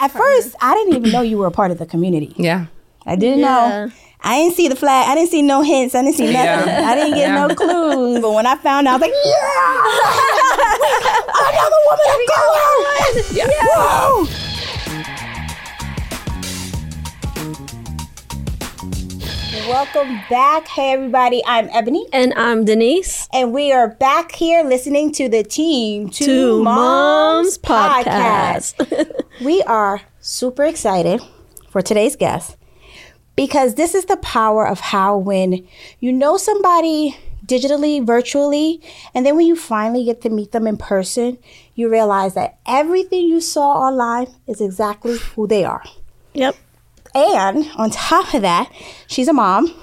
At first, I didn't even know you were a part of the community. Yeah. I didn't know. I didn't see the flag. I didn't see no hints. I didn't see nothing. Yeah. I didn't get no clues. But when I found out, I was like, yeah! Another woman of color! Welcome back. Hey, everybody. I'm Ebony. And I'm Denise. And we are back here listening to the Team Two, Two Moms, Moms podcast. podcast. we are super excited for today's guest because this is the power of how when you know somebody digitally, virtually, and then when you finally get to meet them in person, you realize that everything you saw online is exactly who they are. Yep. And on top of that, she's a mom.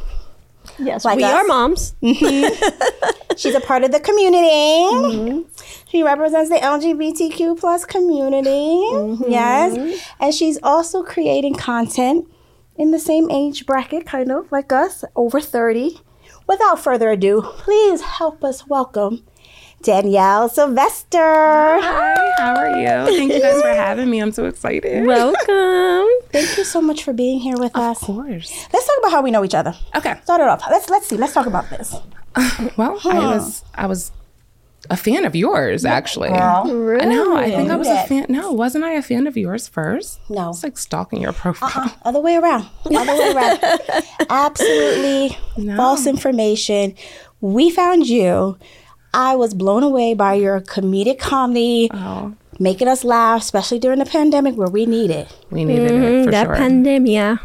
Yes, Like we us. are moms. Mm-hmm. She's a part of the community. Mm-hmm. She represents the LGBTQ plus community. Mm-hmm. Yes. And she's also creating content in the same age bracket, kind of like us, over 30. Without further ado, please help us welcome Danielle Sylvester. Hi, how are you? Thank you guys for having me. I'm so excited. Welcome. Thank you so much for being here with us. of course. Let's talk about how we know each other. Okay. Start it off. Let's let's see. Let's talk about this. Well, I was I was a fan of yours actually. Girl. No, oh, I think I was that. a fan. No, wasn't I a fan of yours first? No. It's like stalking your profile. Uh-uh. Other way around. Other way around. Absolutely false information. We found you. I was blown away by your comedic comedy, Oh, making us laugh, especially during the pandemic where we need it. we needed it mm-hmm, for that sure. pandemia.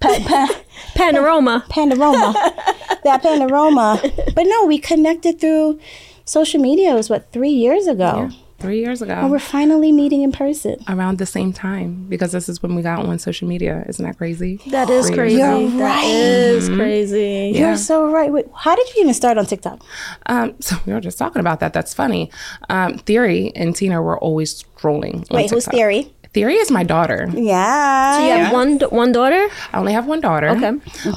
Pa- pa- Panorama. panorama. that panorama. But no, we connected through social media. It was what, three years ago? Three years ago. And we're finally meeting in person. around the same time because this is when we got on social media. Isn't that crazy? That is Three crazy. years You're That right. is crazy. Yeah. You're so right. Wait, how did you even start on TikTok? Um, so we were just talking about that. That's funny. Um, Theory and Tina were always scrolling. on Wait, who's Theory? Theory is my daughter. Yeah. You have one one daughter? I only have one daughter. Okay.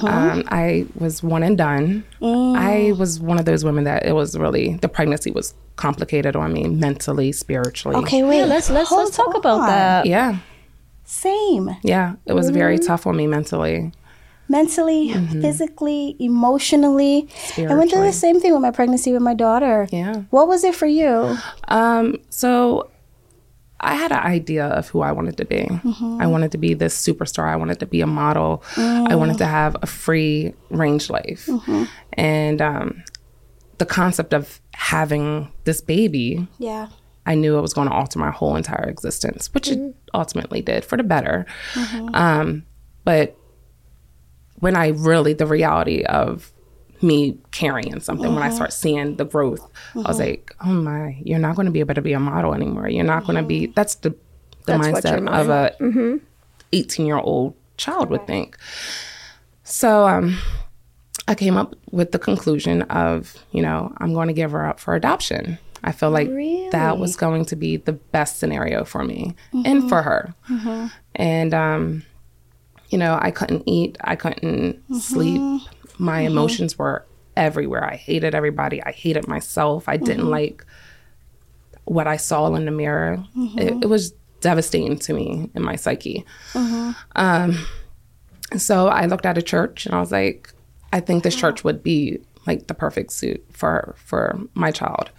Um, I was one and done. I was one of those women that it was really the pregnancy was complicated on me mentally, spiritually. Okay, wait. Yeah, let's let's hold let's talk about that. Yeah, Same. yeah. It was very tough on me mentally. Mentally, physically, emotionally. I went through the same thing with my pregnancy with my daughter. Yeah. What was it for you? Um, so I had an idea of who I wanted to be. Mm-hmm. I wanted to be this superstar. I wanted to be a model. I mm. wanted to have a free range life. Mm-hmm. And um, the concept of having this baby, Yeah. I knew it was going to alter my whole entire existence, which it mm-hmm. ultimately did for the better. Um, but when I really, the reality of me carrying something, when I start seeing the growth, I was like, oh my, you're not going to be able to be a model anymore. You're not going to be, that's the, the That's mindset of a 18 year old child would think. So, um, I came up with the conclusion of, you know, I'm going to give her up for adoption. I feel like that was going to be the best scenario for me and for her. And, um, you know, I couldn't eat, I couldn't sleep. My mm-hmm. emotions were everywhere. I hated everybody, I hated myself. I didn't mm-hmm. like what I saw in the mirror. It, mm-hmm. it was devastating to me in my psyche. Um, so I looked at a church and I was like, I think this church would be like the perfect suit for for my child.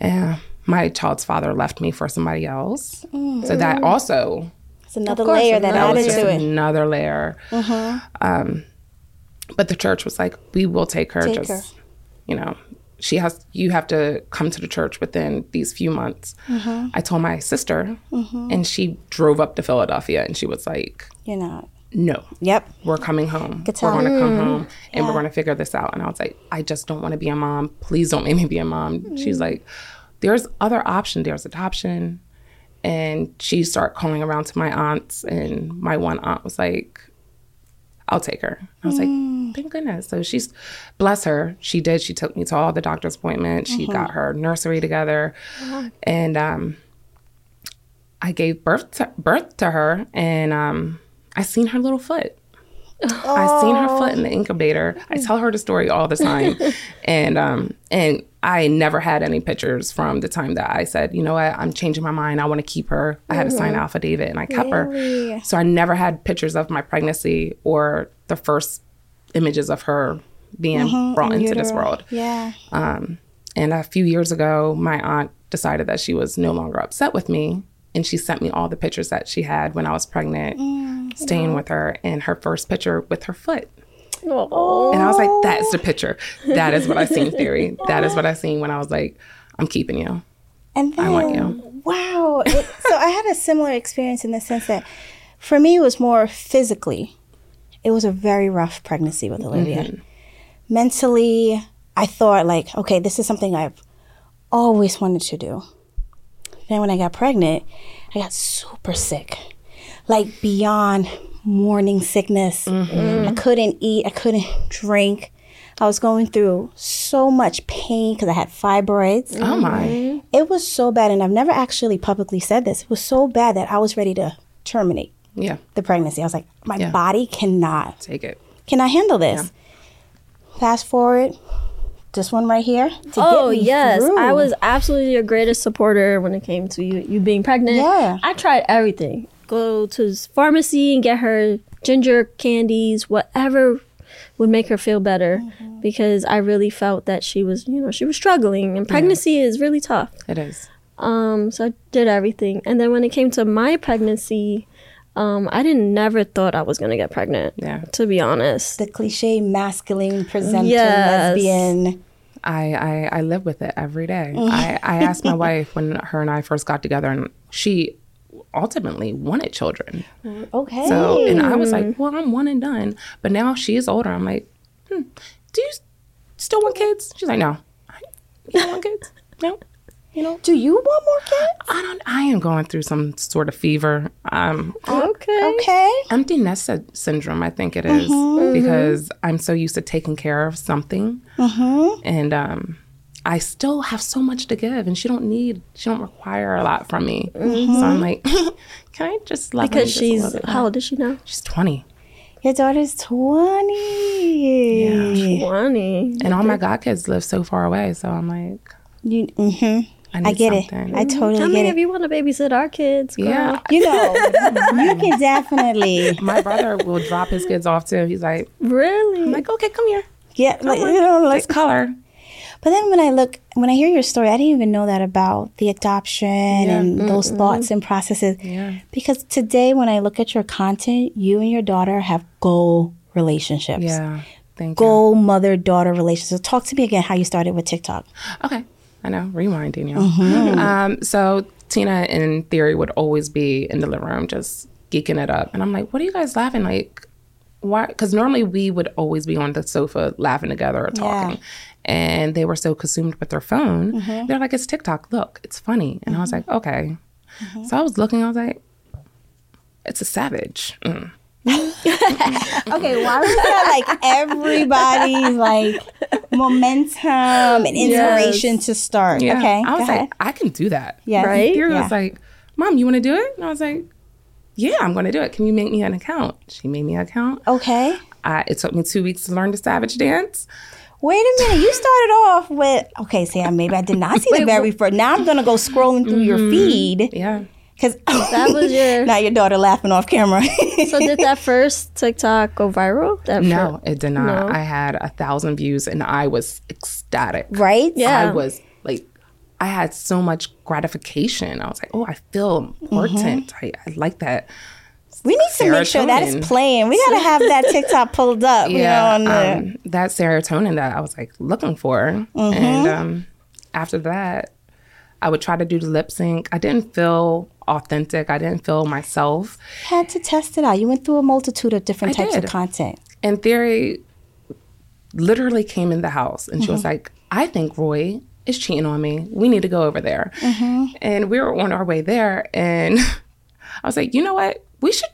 And my child's father left me for somebody else. So that also It's another course, layer that that was added just to it. another layer. Um, but the church was like, we will take her. Take just her. you know, she has. You have to come to the church within these few months. Mm-hmm. I told my sister, mm-hmm. and she drove up to Philadelphia, and she was like, You're not. no. Yep. We're coming home. Guitar. We're going to come home and we're going to figure this out. And I was like, I just don't want to be a mom. Please don't make me be a mom. She's mm-hmm. like, there's other option. There's adoption. and she started calling around to my aunts, and my one aunt was like, I'll take her. I was like, thank goodness. So she's, bless her, she did. She took me to all the doctor's appointments. She got her nursery together. And um, I gave birth to, birth to her, and um, I seen her little foot. I seen her foot in the incubator. I tell her the story all the time, and um, and I never had any pictures from the time that I said, you know what, I'm changing my mind. I want to keep her. I had to sign affidavit, and I kept her. So I never had pictures of my pregnancy or the first images of her being brought into this world. Yeah. Um, and a few years ago, my aunt decided that she was no longer upset with me. And she sent me all the pictures that she had when I was pregnant, staying with her, and her first picture with her foot. Oh. And I was like, that's the picture. That is what I seen, Theory. That is what I seen when I was like, I'm keeping you. And then, I want you. wow. It, so I had a similar experience in the sense that for me, it was more physically. It was a very rough pregnancy with Olivia. Mm-hmm. Mentally, I thought, like, okay, this is something I've always wanted to do. Then when I got pregnant, I got super sick, like beyond morning sickness. Mm-hmm. I couldn't eat, I couldn't drink. I was going through so much pain because I had fibroids. Oh my. It was so bad, and I've never actually publicly said this. It was so bad that I was ready to terminate Yeah, the pregnancy. I was like, my Yeah. body cannot, take it. cannot handle this. Fast forward, this one right here. To Oh get me yes, through. I was absolutely your greatest supporter when it came to you you being pregnant. Yeah. I tried everything. Go to the pharmacy and get her ginger candies, whatever would make her feel better, Mm-hmm. because I really felt that she was, you know, she was struggling, and pregnancy is really tough. It is. Um, so I did everything, and then when it came to my pregnancy, um, I didn't never thought I was gonna get pregnant. Yeah. To be honest. the cliche masculine presenting Yes. lesbian. I, I, I live with it every day. I, I asked my wife when her and I first got together, and she ultimately wanted children. Okay. So, and I was like, well, I'm one and done. But now she is older. I'm like, hmm, do you still want kids? She's like, no. I, you don't want kids? No. You know, do you want more kids? I don't. I am going through some sort of fever. Um, Okay. Okay. empty nest syndrome. I think it is, because I'm so used to taking care of something, and um, I still have so much to give, and she don't need, she don't require a lot from me. So I'm like, can I just love Because just she's little how old is she now? She's 20, Your daughter's 20. Yeah. Twenty. and all my god kids live so far away. So I'm like, You, mhm. I, need mm-hmm. I get something. it. I totally How get many it. of you want to babysit our kids? Girl? yeah. You know, you can definitely My brother will drop his kids off too. He's like, Really? I'm like, okay, come here. get like you know like Let's color. But then when I look, when I hear your story, I didn't even know that about the adoption and those thoughts and processes. Yeah. Because today, when I look at your content, you and your daughter have goal relationships. Yeah. Thank you. Goal mother daughter relationships. So talk to me again how you started with TikTok. Okay. I know. Rewinding you. Um, so Tina in theory would always be in the living room just geeking it up. And I'm like, what are you guys laughing? Like, why? Because normally we would always be on the sofa laughing together or talking. And they were so consumed with their phone. They're like, it's TikTok. Look, it's funny. And I was like, okay. So I was looking, I was like, it's a savage. Mm. Okay, why was that like everybody's like momentum and inspiration to start? Yeah. Okay, I was go like, ahead. I can do that. Yeah, Right? Theory Yeah. was like, Mom, you want to do it? And I was like, Yeah, I'm going to do it. Can you make me an account? She made me an account. Okay. I, it took me two weeks to learn the Savage dance. Wait a minute. You started off with okay. Sam, maybe I did not see the very first. Now I'm gonna go scrolling through your mm-hmm. feed Yeah. Because That was your. now your daughter laughing off camera. so did that first TikTok go viral? That No, fir- it did not. No. I had a thousand views and I was ecstatic. right? Yeah. I was like, I had so much gratification. I was like, oh, I feel important. I, I like that. We need to make sure that is playing. We gotta have that TikTok pulled up. you know, yeah, on the- um, that serotonin that I was like looking for. Mm-hmm. And um, after that, I would try to do the lip sync. I didn't feel authentic. I didn't feel myself. had to test it out. You went through a multitude of different I types of content. And Theory literally came in the house and she Mm-hmm. was like, I think Roy is cheating on me. We need to go over there. Mm-hmm. And we were on our way there, and I was like, you know what? We should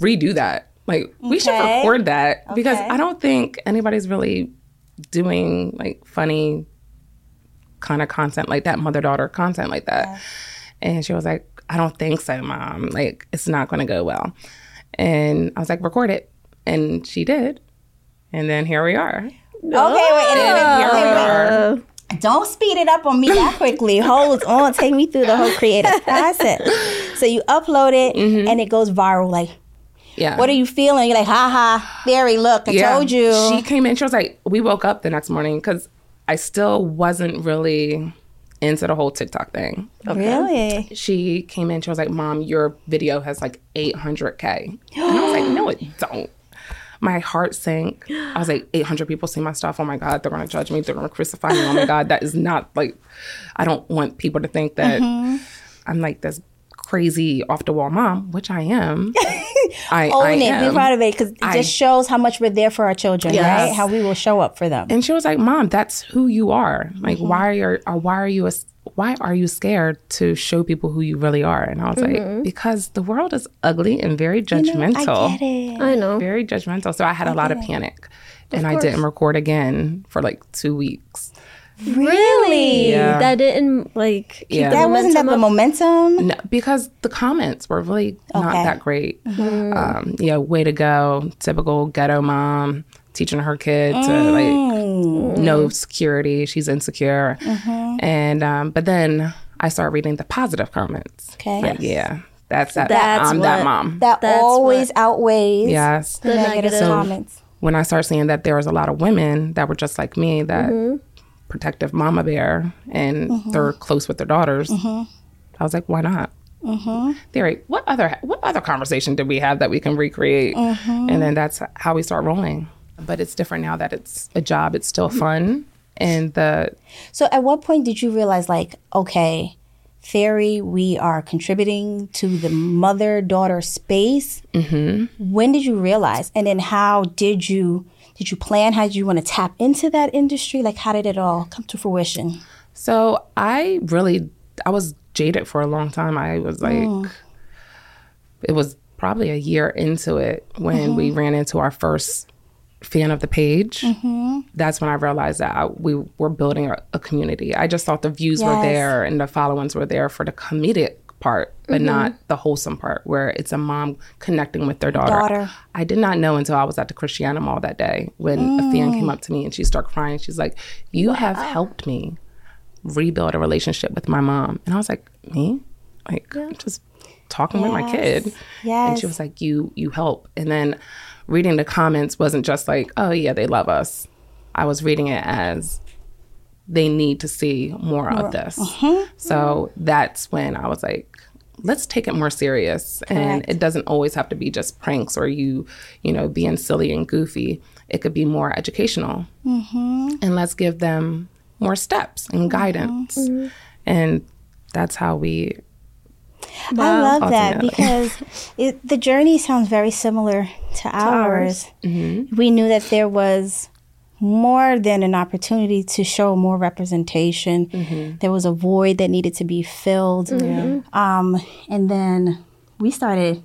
redo that. Like, we should record that because I don't think anybody's really doing like funny kind of content like that, mother daughter content like that. And she was like, I don't think so, mom. Like, it's not going to go well. And I was like, record it. And she did. And then here we are. Okay, wait, wait, Here we are. Don't speed it up on me that quickly. Hold on, take me through the whole creative process. So you upload it mm-hmm. and it goes viral. Like, Yeah. what are you feeling? You're like, ha ha, Barry, look, I Yeah. told you. She came in. She was like, we woke up the next morning because I still wasn't really into the whole TikTok thing. Really? She came in. She was like, "Mom, your video has like 800k," and I was like, "No, it don't." My heart sank. I was like, 800 people see my stuff. Oh my God, they're gonna judge me. They're gonna crucify me. Oh my God, that is not like. I don't want people to think that Mm-hmm. I'm like this crazy off the wall mom, which I am. I, I Own it. am. Be proud of it because it I- just shows how much we're there for our children, right? How we will show up for them. And she was like, "Mom, that's who you are. Like, Mm-hmm. why are or why are you a, why are you scared to show people who you really are?" And I was like, "Because the world is ugly and very judgmental. Mm-hmm. I get it. I know. Very judgmental." So I had a lot of panic, and I didn't record again for like two weeks. Really? Yeah. That didn't like keep Yeah. the That wasn't that the up? momentum? No, because the comments were really not that great. Um, yeah, way to go, typical ghetto mom teaching her kid to like no security. She's insecure, and um, but then I start reading the positive comments. Okay. Like, yeah, that's that. That's I'm that mom. That That's always outweighs yes. the, negative, negative. comments. when I start seeing that there was a lot of women that were just like me, that Mm-hmm. Protective mama bear, and they're close with their daughters. Mm-hmm. I was like, why not? Theory. What other what other conversation did we have that we can recreate? Mm-hmm. And then that's how we start rolling. But it's different now that it's a job. It's still fun, and the So at what point did you realize, like, okay, Fairy, we are contributing to the mother daughter space? Mm-hmm. When did you realize? And then how did you did you plan? How did you want to tap into that industry? Like, how did it all come to fruition? So I really, I was jaded for a long time. I was like, mm. it was probably a year into it when we mm-hmm. ran into our first fan of the page. Mm-hmm. That's when I realized that I, we were building a, a community. I just thought the views were there and the followings were there for the comedic part, but mm-hmm. not the wholesome part where it's a mom connecting with their daughter. Daughter. I did not know until I was at the Christiana Mall that day when a fan came up to me and she started crying. She's like, You have helped me rebuild a relationship with my mom. And I was like, Me? Like, I'm just talking with my kid. Yes. And she was like, You you help. And then reading the comments wasn't just like, Oh yeah, they love us. I was reading it as they need to see more of this. Uh-huh. So that's when I was like, let's take it more serious. And it doesn't always have to be just pranks or you, you know, being silly and goofy. It could be more educational. Mm-hmm. And let's give them more steps and mm-hmm. guidance. And that's how we, I love that because it, the journey sounds very similar to ours. Mm-hmm. We knew that there was more than an opportunity to show more representation. Mm-hmm. There was a void that needed to be filled. Mm-hmm. Um, and then we started.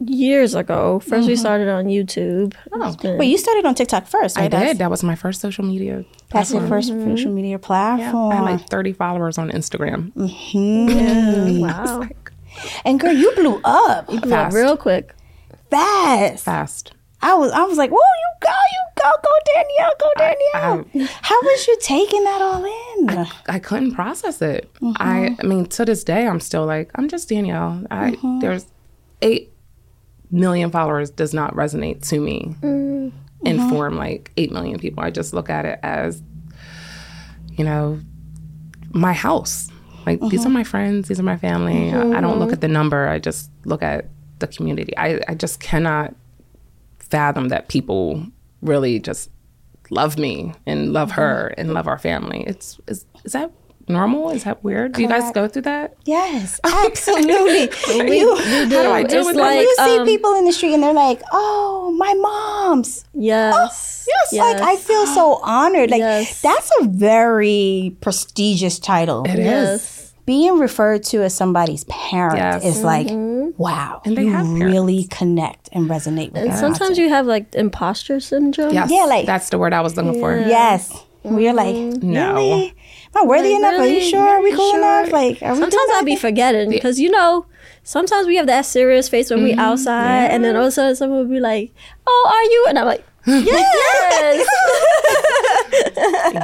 years ago. 1st we mm-hmm. started on YouTube. Oh. It's been- Wait, you started on TikTok first, I right? did. That's, That was my first social media. Platform. That's your 1st social media platform. I had like 30 followers on Instagram. wow. and girl, you blew up You Blew up real quick. fast. Fast. I was, I was like, "Whoa, you go, you go, go Danielle, go Danielle." How was you taking that all in? I couldn't process it. I, mm-hmm. I mean, to this day, I'm still like, I'm just Danielle. I mm-hmm. there's eight million followers does not resonate to me. Mm-hmm. Inform like eight million people. I just look at it as, you know, my house. Like these are my friends. These are my family. I, I don't look at the number. I just look at the community. I, I just cannot fathom that people really just love me and love her and love our family. It's is is that normal? Is that weird? Do you guys go through that? Yes, absolutely. you, How do I deal It's with like, you see um, people in the street and they're like, "Oh my mom's. Yes. Yes, like I feel so honored. Like Yes. that's a very prestigious title. It is. Yes. Being referred to as somebody's parent Yes. is like, Mm-hmm. wow, And they you have really connect and resonate with And that. sometimes you have like imposter syndrome. Yes. Yeah, like- that's the word I was looking for. Yes. We're like, No. really? Am I worthy Like, enough? Are you sure? Are we cool sure? enough? Like, are we Sometimes I'll be forgetting because you know, sometimes we have that serious face when we outside, and then all of a sudden someone will be like, "Oh, are you?" And I'm like, "Yes."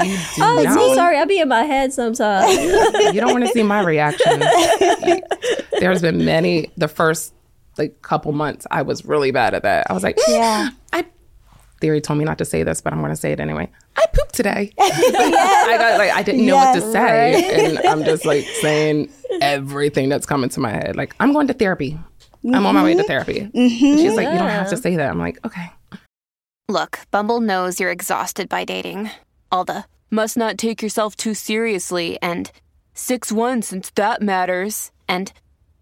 You do I'm so sorry. I be in my head sometimes. you don't want to see my reaction. There's been many. The first like couple months, I was really bad at that. I was like, mm, Yeah. I. Theory told me not to say this, but I'm going to say it anyway. I pooped today. I got like I didn't know what to Yes, say, and I'm just like saying everything that's coming to my head. Like I'm going to therapy. I'm on my way to mm-hmm. therapy. And mm-hmm. she's like, you don't have to say that. I'm like, okay. Look, Bumble knows you're exhausted by dating. All the must not take yourself too seriously and 6 1 since that matters. And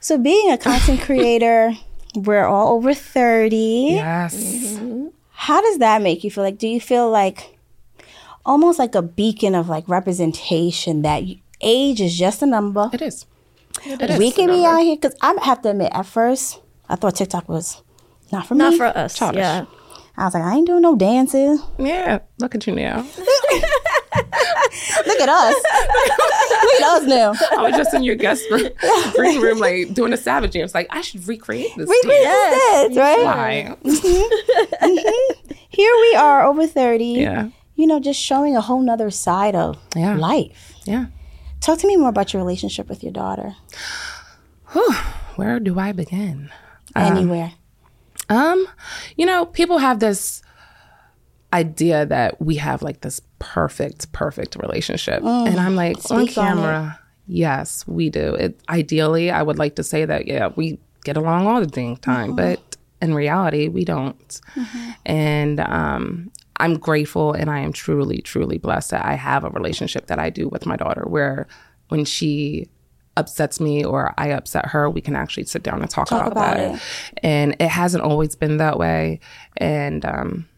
So, being a content creator, we're all over 30. Yes. Mm-hmm. How does that make you feel? Like, do you feel like almost like a beacon of like representation that you, age is just a number? It is. we can be out here because I have to admit, at first, I thought TikTok was not for Not me. for us. Childish. Yeah. I was like, I ain't doing no dances. Yeah. Look at you now. Look at us. Look at us now. I was just in your guest room, green room, like doing a savage dance. Like I should recreate this. Recreate dance. this right? Why? Mm-hmm. Mm-hmm. Here we are, over 30. Yeah. You know, just showing a whole nother side of Yeah. life. Yeah. Talk to me more about your relationship with your daughter. Where do I begin? Uh, Anywhere. Um, you know, people have this idea that we have like this perfect, perfect relationship, and I'm like on speak on camera. yes, we do. It ideally, I would like to say that yeah, we get along all the dang time, but in reality, we don't. And um, I'm grateful, and I am truly, truly blessed that I have a relationship that I do with my daughter, where when she upsets me or I upset her, we can actually sit down and talk, about, about that. it. And it hasn't always been that way. And um,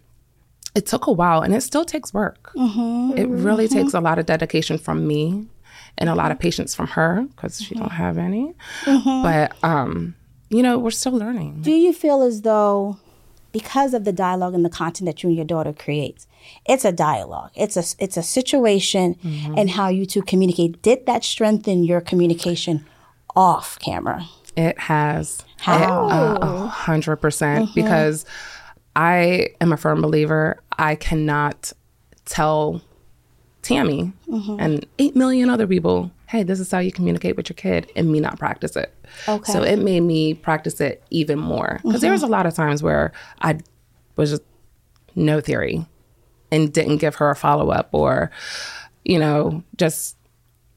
it took a while and it still takes work. Mm-hmm. It really mm-hmm. takes a lot of dedication from me and a lot of patience from her because she don't mm-hmm. have any. But, um, you know, we're still learning. Do you feel as though because of the dialogue and the content that you and your daughter creates, it's a dialogue. It's a it's a situation and how you two communicate. Did that strengthen your communication off camera? It has. How? Uh, A hundred percent. Because I am a firm believer. I cannot tell Tammy mm-hmm. and eight million other people, hey, this is how you communicate with your kid, and me not practice it. Okay. So it made me practice it even more. Because there mm-hmm. was a lot of times where I was just no theory and didn't give her a follow up or, you know, just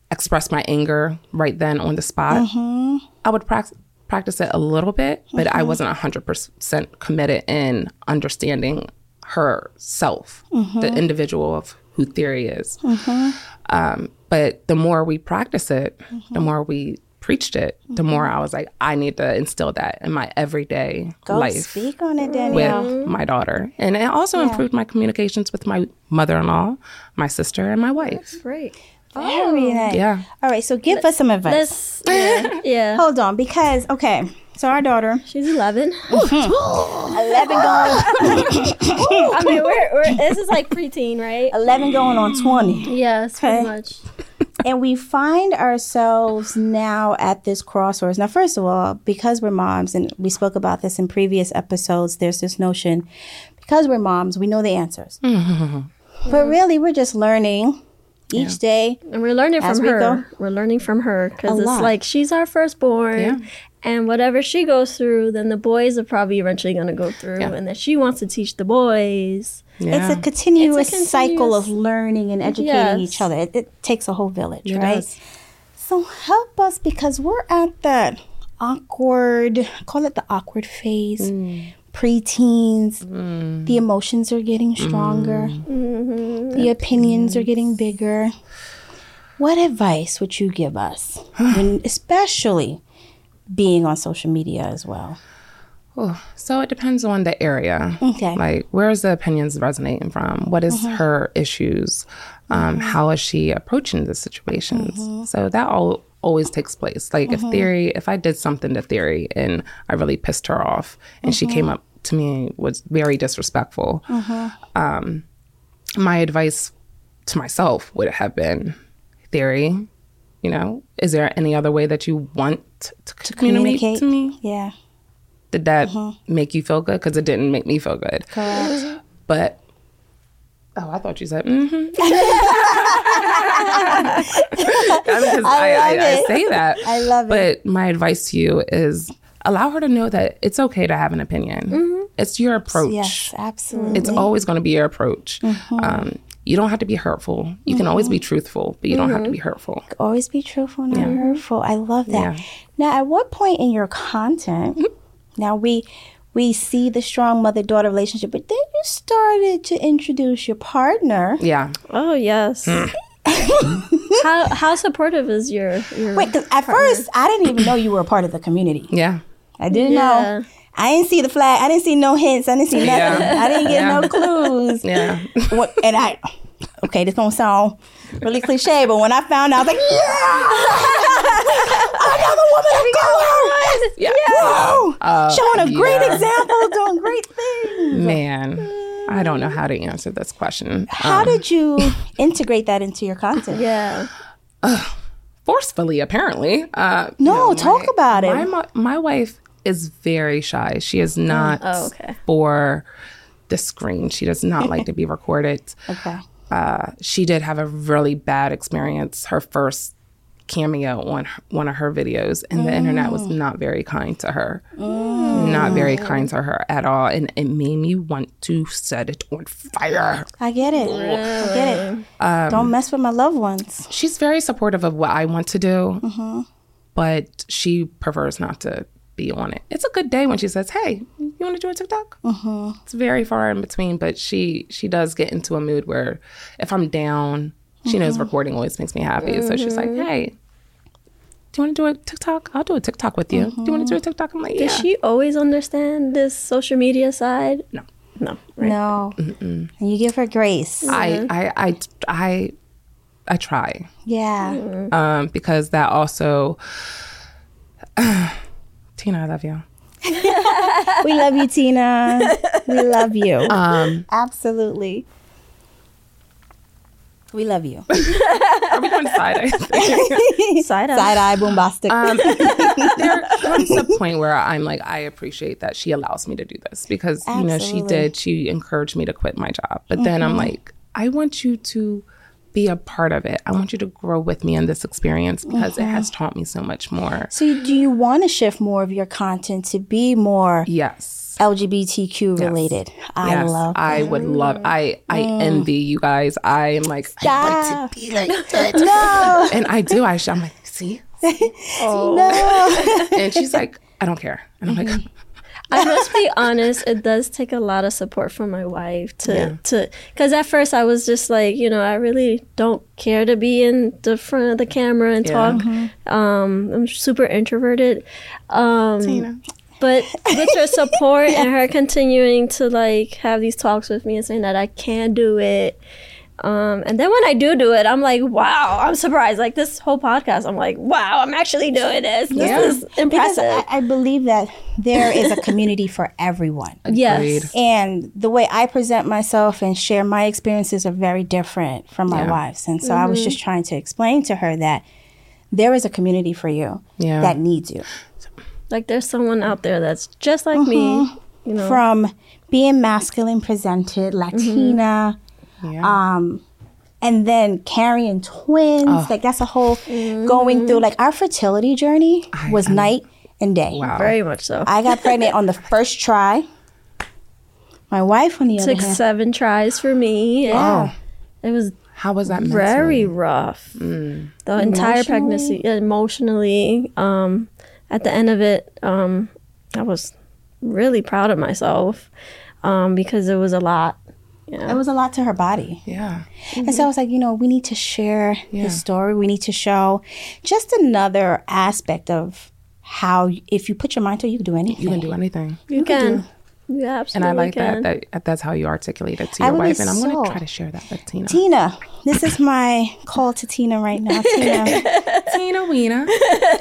express my anger right then on the spot. Mm-hmm. I would practice practice it a little bit, but I mm-hmm. wasn't hundred percent committed in understanding herself, the mm-hmm. individual of who theory is. Mm-hmm. Um, but the more we practice it, the more we preached it, the more I was like, I need to instill that in my everyday Go life speak on it, Danielle. with my daughter. And it also improved my communications with my mother in law, my sister, and my wife. Great. Very nice. Oh. Yeah. All right, so give us some advice. Let's. Yeah. yeah. Hold on, because okay, so our daughter, She's 11. eleven going, I mean, we're, we're this is like preteen, right? eleven going on twenty. Yes, pretty much. and we find ourselves now at this crossroads. Now, first of all, because we're moms, and we spoke about this in previous episodes, there's this notion because we're moms, we know the answers. but really, we're just learning each day. And we're learning from we her. go. We're learning from her because it's lot. like she's our firstborn. Yeah. And whatever she goes through, then the boys are probably eventually going to go through. Yeah. And then she wants to teach the boys. Yeah. It's a continuous, It's a cycle of learning and educating Yes. each other. It, it takes a whole village, It right? does. So help us because we're at that awkward, call it the awkward phase, Mm. Preteens. Mm. The emotions are getting stronger, mm. Mm-hmm. the opinions are getting bigger. What advice would you give us, when, especially being on social media as well? Oh, so it depends on the area. Okay. Like, where is the opinions resonating from? What is mm-hmm. her issues? Um, mm-hmm. how is she approaching the situations? Mm-hmm. So that all always takes place. Like, if mm-hmm. theory, if I did something to theory and I really pissed her off, and she came mm-hmm. up to me and was very disrespectful, mm-hmm. um, my advice to myself would have been theory. You know, is there any other way that you want to, communicate, Communicate. to me? Yeah. Did that make you feel good? Because it didn't make me feel good. Correct. But oh, I thought you said mm-hmm. because I, I, I, say that. I love it. But my advice to you is allow her to know that it's okay to have an opinion. It's your approach. Yes, absolutely. It's always going to be your approach. Mm-hmm. Um, you don't have to be hurtful. You can always be truthful, but you don't have to be hurtful. always be truthful, not hurtful. I love that. Yeah. Now, at what point in your content, now we we see the strong mother daughter relationship, but then you started to introduce your partner. Yeah. Oh, yes. Mm. how, how supportive is your, your Wait, 'cause at first I didn't even know you were a part of the community. Yeah. I didn't Yeah. know. I didn't see the flag. I didn't see no hints. I didn't see nothing. Yeah. I didn't get Yeah. no clues. Yeah. What- and I, okay, this gonna sound really cliche, but when I found out, I was like, yeah, another woman of color. Yeah. Whoa, Uh, showing a great example, doing great things. Man, I don't know how to answer this question. How did you integrate that into your content? Yeah. forcefully apparently uh No, talk about it. my, my my wife is very shy she is not Oh, okay. for the screen she does not like to be recorded Okay. Uh she did have a really bad experience her first cameo on one of her videos and the internet was not very kind to her not very kind to her at all and it made me want to set it on fire I get it. I get it. Um, Don't mess with my loved ones. she's very supportive of what I want to do, Mm-hmm. but she prefers not to be on it. It's a good day when she says, "Hey, you want to do a TikTok?" Mm-hmm. It's very far in between, but she she does get into a mood where if I'm down, she knows Mm-hmm. recording always makes me happy. So she's like, "Hey." Do you want to do a TikTok? I'll do a TikTok with you. Do you want to do a TikTok? I'm like, yeah. Does she always understand this social media side? No. No. Right. No. And you give her grace. I, I, I, I, I try. Yeah. um, because that also. Tina, I love you. We love you, Tina. We love you. Um, Absolutely. We love you. are we going side eye? Side eye. Side eye bombastic. um, there comes a point where I'm like, I appreciate that she allows me to do this because you know she did. She encouraged me to quit my job, but then I'm like, I want you to be a part of it. I want you to grow with me in this experience because it has taught me so much more. so, do you want to shift more of your content to be more Yes. LGBTQ related? I yes, love. I would love. I I mm. envy you guys. I am like, I want to be like that. no, and I do. I, I'm like, see, oh. no. and she's like, I don't care, and I'm like, mm-hmm. I must be honest, it does take a lot of support from my wife to Yeah. to cuz at first I was just like, you know, I really don't care to be in the front of the camera and Yeah. talk. Um I'm super introverted. Um but with her support and her continuing to like have these talks with me and saying that I can do it Um, and then when I do do it, I'm like, wow, I'm surprised. Like this whole podcast, I'm like, wow, I'm actually doing this. This Yeah. is Because impressive. I, I believe that there is a community for everyone. yes. Agreed. And the way I present myself and share my experiences are very different from my Yeah. wife's. And so I was just trying to explain to her that there is a community for you Yeah. that needs you. Like there's someone out there that's just like me. Mm-hmm. You know. From being masculine presented, Latina, Yeah. um, and then carrying twins. Oh. Like that's a whole going through. Like our fertility journey was night and day. wow. Very much so. I got pregnant on the first try. My wife, on the other Took seven tries for me. and Oh, It was how was that? very mentally? rough. The entire pregnancy, emotionally. Um, at the end of it, um, I was really proud of myself um, because it was a lot. It was a lot to her body. Yeah. And so I was like, you know, we need to share Yeah. his story. We need to show just another aspect of how, if you put your mind to it, you can do anything. You can do anything. You can. You And absolutely And I like can. that, that that's how you articulate it to your wife. And I'm going to try to share that with Tina. Tina, this is my call to Tina right now. Tina, Tina Weena.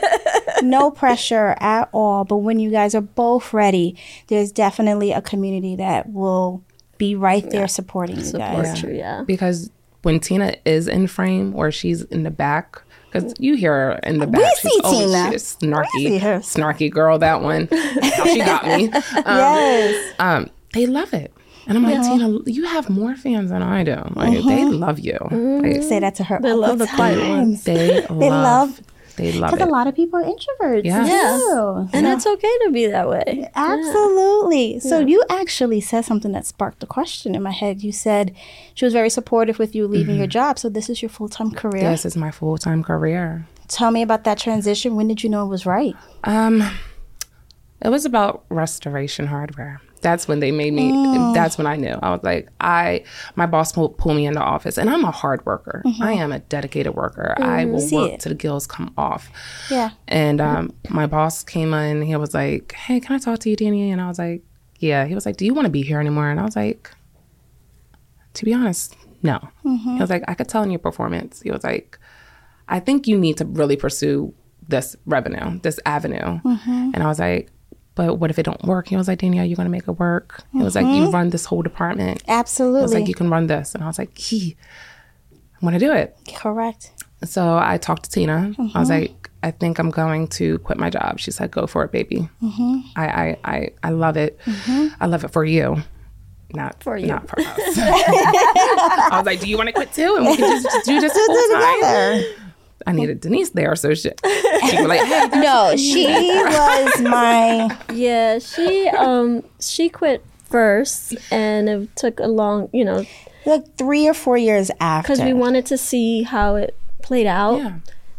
no pressure at all. But when you guys are both ready, there's definitely a community that will be right there supporting you Support guys. you, yeah. Because when Tina is in frame or she's in the back, because you hear her in the back. see she's always Tina. she's snarky, see her. snarky girl. That one, she got me. Um, Yes. um, they love it, and I'm like Tina, you have more fans than I do. Like they love you. Like, Say that to her. They all love the quiet ones. they, They love, love they love Because a lot of people are introverts. Yeah. Yes. too. And it's okay to be that way. Absolutely. So you actually said something that sparked a question in my head. You said she was very supportive with you leaving your job. So this is your full time career. This is my full time career. Tell me about that transition. When did you know it was right? Um, it was about restoration hardware. That's when they made me. Oh. That's when I knew. I was like, I. My boss pulled, pulled me into office, and I'm a hard worker. Mm-hmm. I am a dedicated worker. Mm, I will See work it. till the gills come off. Yeah. And um, my boss came in. He was like, "Hey, can I talk to you, Danny?" And I was like, "Yeah." He was like, "Do you want to be here anymore?" And I was like, "To be honest, no." Mm-hmm. He was like, "I could tell in your performance." He was like, "I think you need to really pursue this revenue, this avenue." Mm-hmm. And I was like, "But what if it don't work?" He was like, "Danielle, you're gonna make it work." He was like, "You run this whole department." Absolutely. He was like, "You can run this," and I was like, "He, I want to do it." Correct. So I talked to Tina. I Mm-hmm. was like, I think I'm going to quit my job. She said, Go for it, baby. Mm-hmm. I, I, I, I love it. I love it for you, not for you. not for us. I was like, Do you want to quit too? And we can just do this full time. I needed Denise there, so she, she was like, Hey, No, she was my. Yeah, she um she quit first, and it took a long, you know, Like three or four years after. because we wanted to see how it played out. Yeah.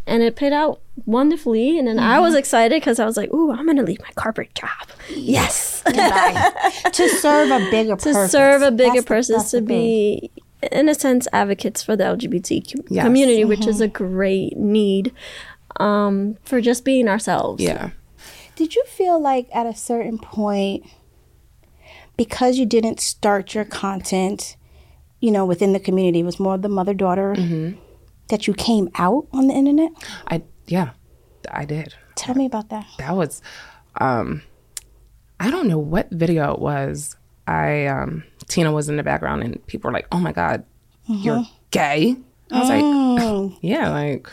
And it played out wonderfully, and then I was excited because I was like, "Ooh, I'm gonna leave my corporate job." Yes, to serve a bigger to purpose. serve a bigger That's the- purpose, that's to be, in a sense, advocates for the LGBT Yes. community, which is a great need um, for just being ourselves. Yeah. Did you feel like at a certain point, because you didn't start your content, you know, within the community, it was more the mother daughter, Mm-hmm. that you came out on the internet? I, yeah, I did. Tell me about that. that was um i don't know what video it was i um tina was in the background and people were like oh my god you're uh-huh. gay? I was like oh. yeah like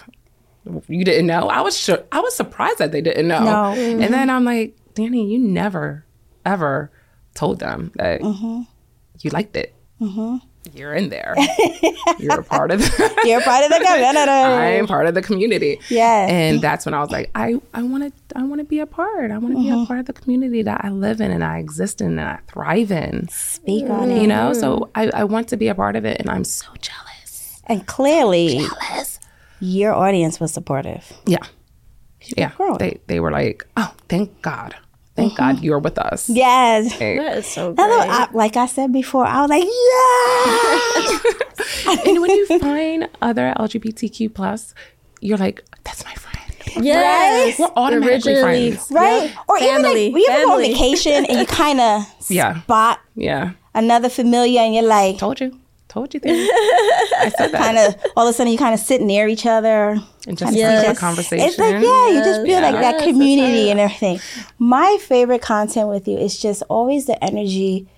you didn't know? I was sure i was surprised that they didn't know. No. and then i'm like danny you never ever told them that uh-huh. you liked it uh-huh. You're in there you're a part of You're part of the community. I am part of the community. Yeah. And that's when I was like, I, I want to I want to be a part. I want to be a mm-hmm. part of the community that I live in and I exist in and I thrive in. Speak on it. You know, so I, I want to be a part of it and I'm so jealous. And clearly, jealous. your audience was supportive. Yeah. Yeah. They they were like, Oh, thank God. Thank God uh-huh. you're with us. Yes. That is so I great. I- like I said before, I was like, yeah. And when you find other LGBTQ plus, you're like, that's my friend. yes, We're automatically Originally, friends. right? Or even like, we ever go on vacation and you kind of Yeah. spot Yeah. another familiar and you're like, Told you. Told you things. I said that. kind of all of a sudden you kind of sit near each other. and just kinda have a conversation. It's like yeah, you just feel like that community it. and everything. My favorite content with you is just always the energy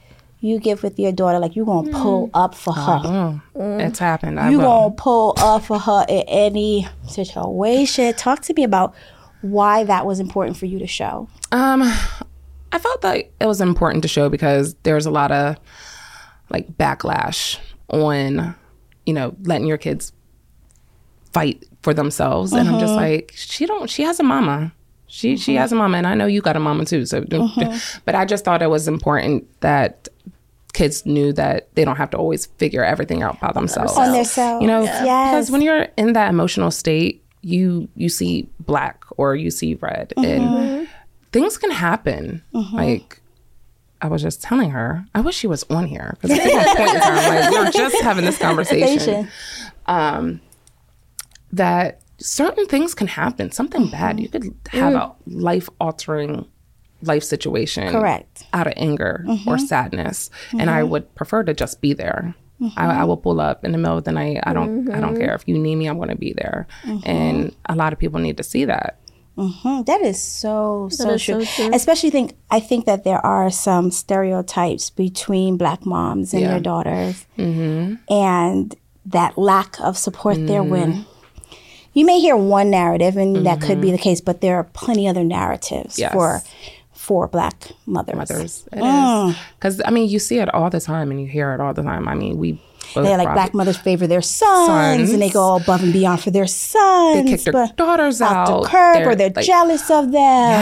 you give with your daughter. Like you gonna pull up for her. Mm, It's happened. I You will. gonna pull up for her in any situation. Talk to me about why that was important for you to show. Um, I felt that it was important to show because there was a lot of like backlash on, you know, letting your kids fight for themselves, and I'm just uh-huh. like, she don't. She has a mama. She she uh-huh. has a mama, and I know you got a mama too. So, don't- uh-huh. but I just thought it was important that kids knew that they don't have to always figure everything out by themselves. On themselves. You know, Yes. because when you're in that emotional state, you you see black or you see red, and things can happen. Like I was just telling her, I wish she was on here because at one point in time, like we were just having this conversation. Um, that certain things can happen. Something bad. You could have a mm-hmm. life altering life situation Correct. out of anger or mm-hmm. sadness and i mm-hmm. would prefer to just be there. I, I will pull up in the middle of the night. I don't i don't care if you need me i'm going to be there. And a lot of people need to see that Mm, That is so so, is true. so true. Especially think I think that there are some stereotypes between black moms and Yeah. their daughters, mm-hmm. and that lack of support there. When mm. you may hear one narrative, and that could be mm-hmm. the case, but there are plenty other narratives Yes. for for black mothers. mothers it mm. is because i mean you see it all the time and you hear it all the time i mean we They're like black mothers favor their sons, and they Sons. go above and beyond for their sons. they kick their but daughters off out the curb, or they're like, jealous of them.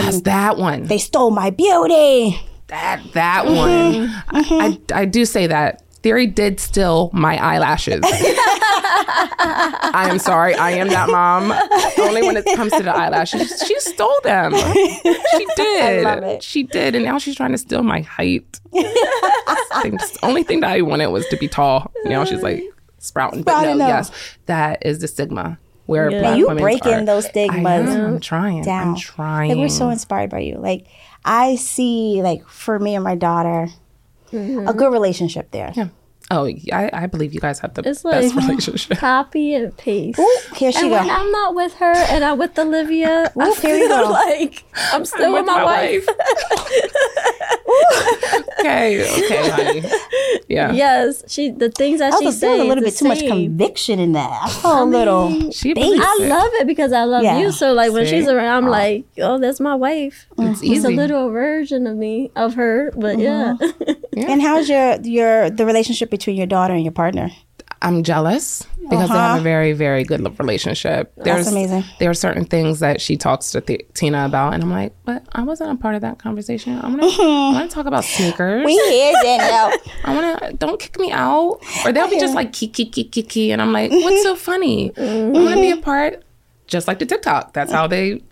yes that one They stole my beauty. that that Mm-hmm. one I, I i do say that theory did steal my eyelashes i am sorry i am that mom only when it comes to the eyelashes she stole them she did love it. she did and now she's trying to steal my height the only thing that i wanted was to be tall now she's like sprouting but no up. yes that is the stigma where Yeah. black you women breaking are. those stigmas i'm trying down. i'm trying Like we're so inspired by you. Like I see, like for me and my daughter, a mm-hmm. good relationship there. yeah. Oh, I, I believe you guys have the It's best like- relationship. Copy and paste. Ooh, here she and go. when I'm not with her and I'm with Olivia, I Ooh, here you feel go. like I'm still with, my, wife. okay, okay, honey. Yeah. Yes, she the things that I she was feeling says a little the bit too much conviction in that. I felt a little. She bass. believes I it. love it because I love Yeah. you. So like when See? she's around, I'm ah. like, oh, that's my wife. It's It's a little version of me, of her, but yeah. Mm-hmm. And how's your your the relationship between your daughter and your partner? I'm jealous because they have a uh-huh. very, very good relationship. There's, amazing. There are certain things that she talks to Th- Tina about, and I'm like, but I wasn't a part of that conversation. I want to, I want to talk about sneakers. We here, Danielle. I want to, don't kick me out. Or they'll be just like, kiki, kiki, kiki. And I'm like, what's so funny? I want to be a part, just like the TikTok. That's how they,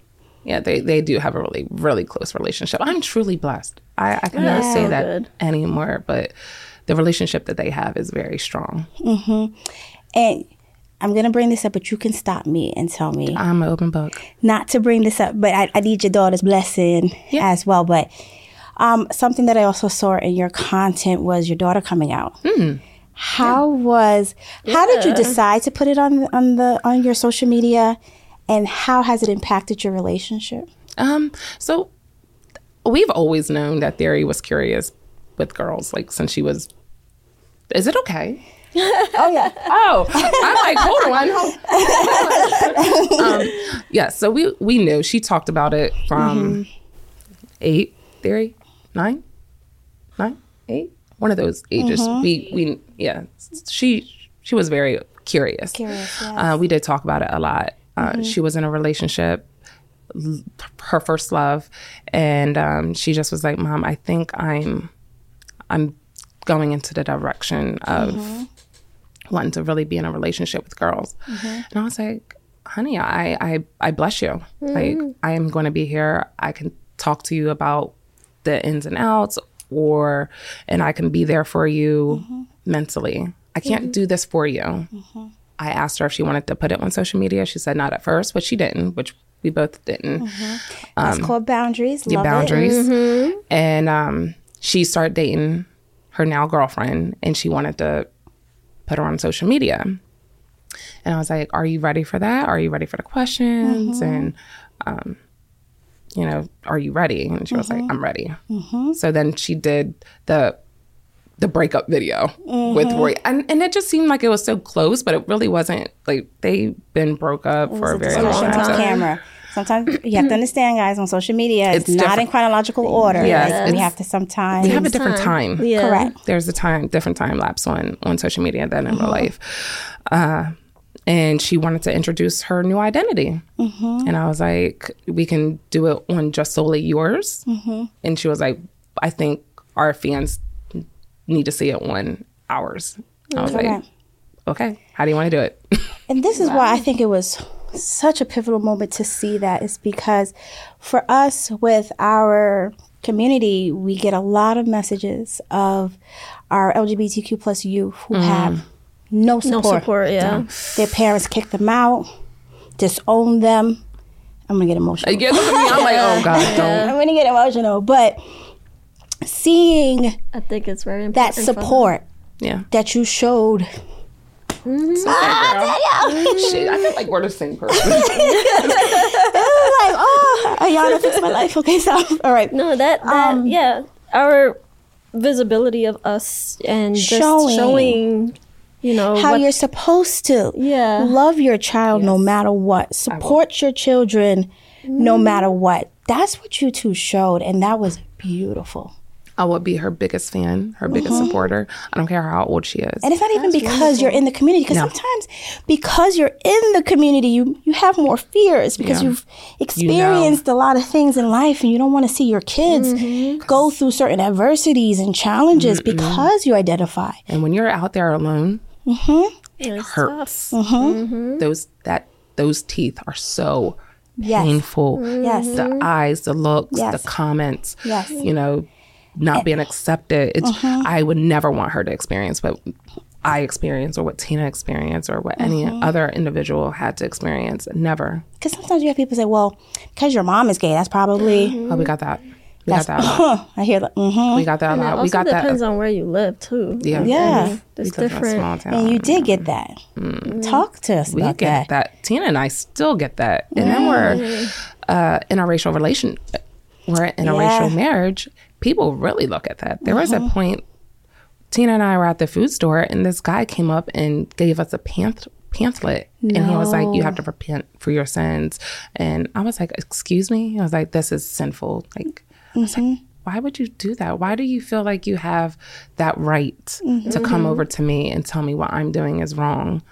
yeah, they, they do have a really, really close relationship. I'm truly blessed. I, I can never say that good. anymore, but the relationship that they have is very strong. and I'm gonna bring this up, but you can stop me and tell me I'm an open book. not to bring this up, but I, I need your daughter's blessing as well. But um, something that I also saw in your content was your daughter coming out. How was? How did you decide to put it on on the on your social media, and how has it impacted your relationship? Um, so we've always known that Theory was curious with girls, like since she was. Is it okay? Oh yeah, Oh, I'm like, hold on, hold on. um, yeah, so we we knew she talked about it from eight theory, nine, nine, eight, one of those ages. We we yeah, she she was very curious. Curious, Uh, we did talk about it a lot. Uh, She was in a relationship, l- her first love, and um, she just was like, "Mom, I think I'm I'm going into the direction of." Mm-hmm. wanting to really be in a relationship with girls. Mm-hmm. And I was like, honey, I, I, I bless you. Like, mm-hmm. I am going to be here. I can talk to you about the ins and outs, or, and I can be there for you mentally. I can't do this for you. I asked her if she wanted to put it on social media. She said not at first, but she didn't, which we both didn't. it's um, called boundaries. Love it. boundaries. And um, she started dating her now girlfriend, and she wanted to put her on social media. And I was like, Are you ready for that? Are you ready for the questions? And, um, you know, are you ready? And she was like, I'm ready. So then she did the the breakup video with Roy, and and it just seemed like it was so close, but it really wasn't. Like they've been broke up for a very long time. So- camera. Sometimes you have to understand, guys, on social media, it's, It's not in chronological order. Yes, Like, we have to sometimes. We have a different time. Yeah. Correct. There's a time, different time lapse on on social media than in real uh-huh. life. Uh, and she wanted to introduce her new identity, mm-hmm. and I was like, "We can do it on just solely yours." Mm-hmm. And she was like, "I think our fans need to see it on ours." I was like, "Okay, how do you want to do it?" And this is why I think it was such a pivotal moment to see that is because for us with our community, we get a lot of messages of our LGBTQ plus youth who mm. have no support. No support. support, yeah. Their parents kick them out, disown them. I'm gonna get emotional. yeah, look at me. I'm like, "Oh God, don't." I'm gonna get emotional, but seeing I think it's very that important. for them. support Yeah. that you showed Mm-hmm. Ah, Shit, I feel like we're the same person. like, oh, Ayana fixed my life. Okay, so all right. No, that that Um, yeah, our visibility of us and just Showing. showing, you know, How what- you're supposed to Yeah. love your child no matter what. Support your children no mm. matter what. That's what you two showed, and that was beautiful. I would be her biggest fan, her biggest uh-huh. supporter. I don't care how old she is. And it's not even because you're in the community. Because No. sometimes, because you're in the community, you you have more fears because Yeah. you've experienced a lot of things in life, and you don't want to see your kids go through certain adversities and challenges because you identify. And when you're out there alone, mm-hmm. it hurts. tough. Mm-hmm. Those that those teeth are so Yes. painful. Yes. The eyes, the looks, Yes. the comments. Yes. You know, not being accepted. It's I would never want her to experience what I experienced or what Tina experienced or what any other individual had to experience. Never. Because sometimes you have people say, "Well, because your mom is gay, that's probably." Oh, we got that. We got that a lot. I hear that. hmm We got that a And it lot. also We got that. depends on where you live too. yeah. Yeah. It's We live in a different. small town. And you did get that. Talk to us we about get that. that. Tina and I still get that. And then we're uh, in a racial relation. We're in a Yeah. racial marriage. People really look at that. There was a uh-huh. point. Tina and I were at the food store, and this guy came up and gave us a pamphlet. Pamphlet, and he was like, "You have to repent for your sins." And I was like, "Excuse me." I was like, "This is sinful." Like, I was like, mm-hmm. "Why would you do that? Why do you feel like you have that right mm-hmm. to come mm-hmm. over to me and tell me what I'm doing is wrong,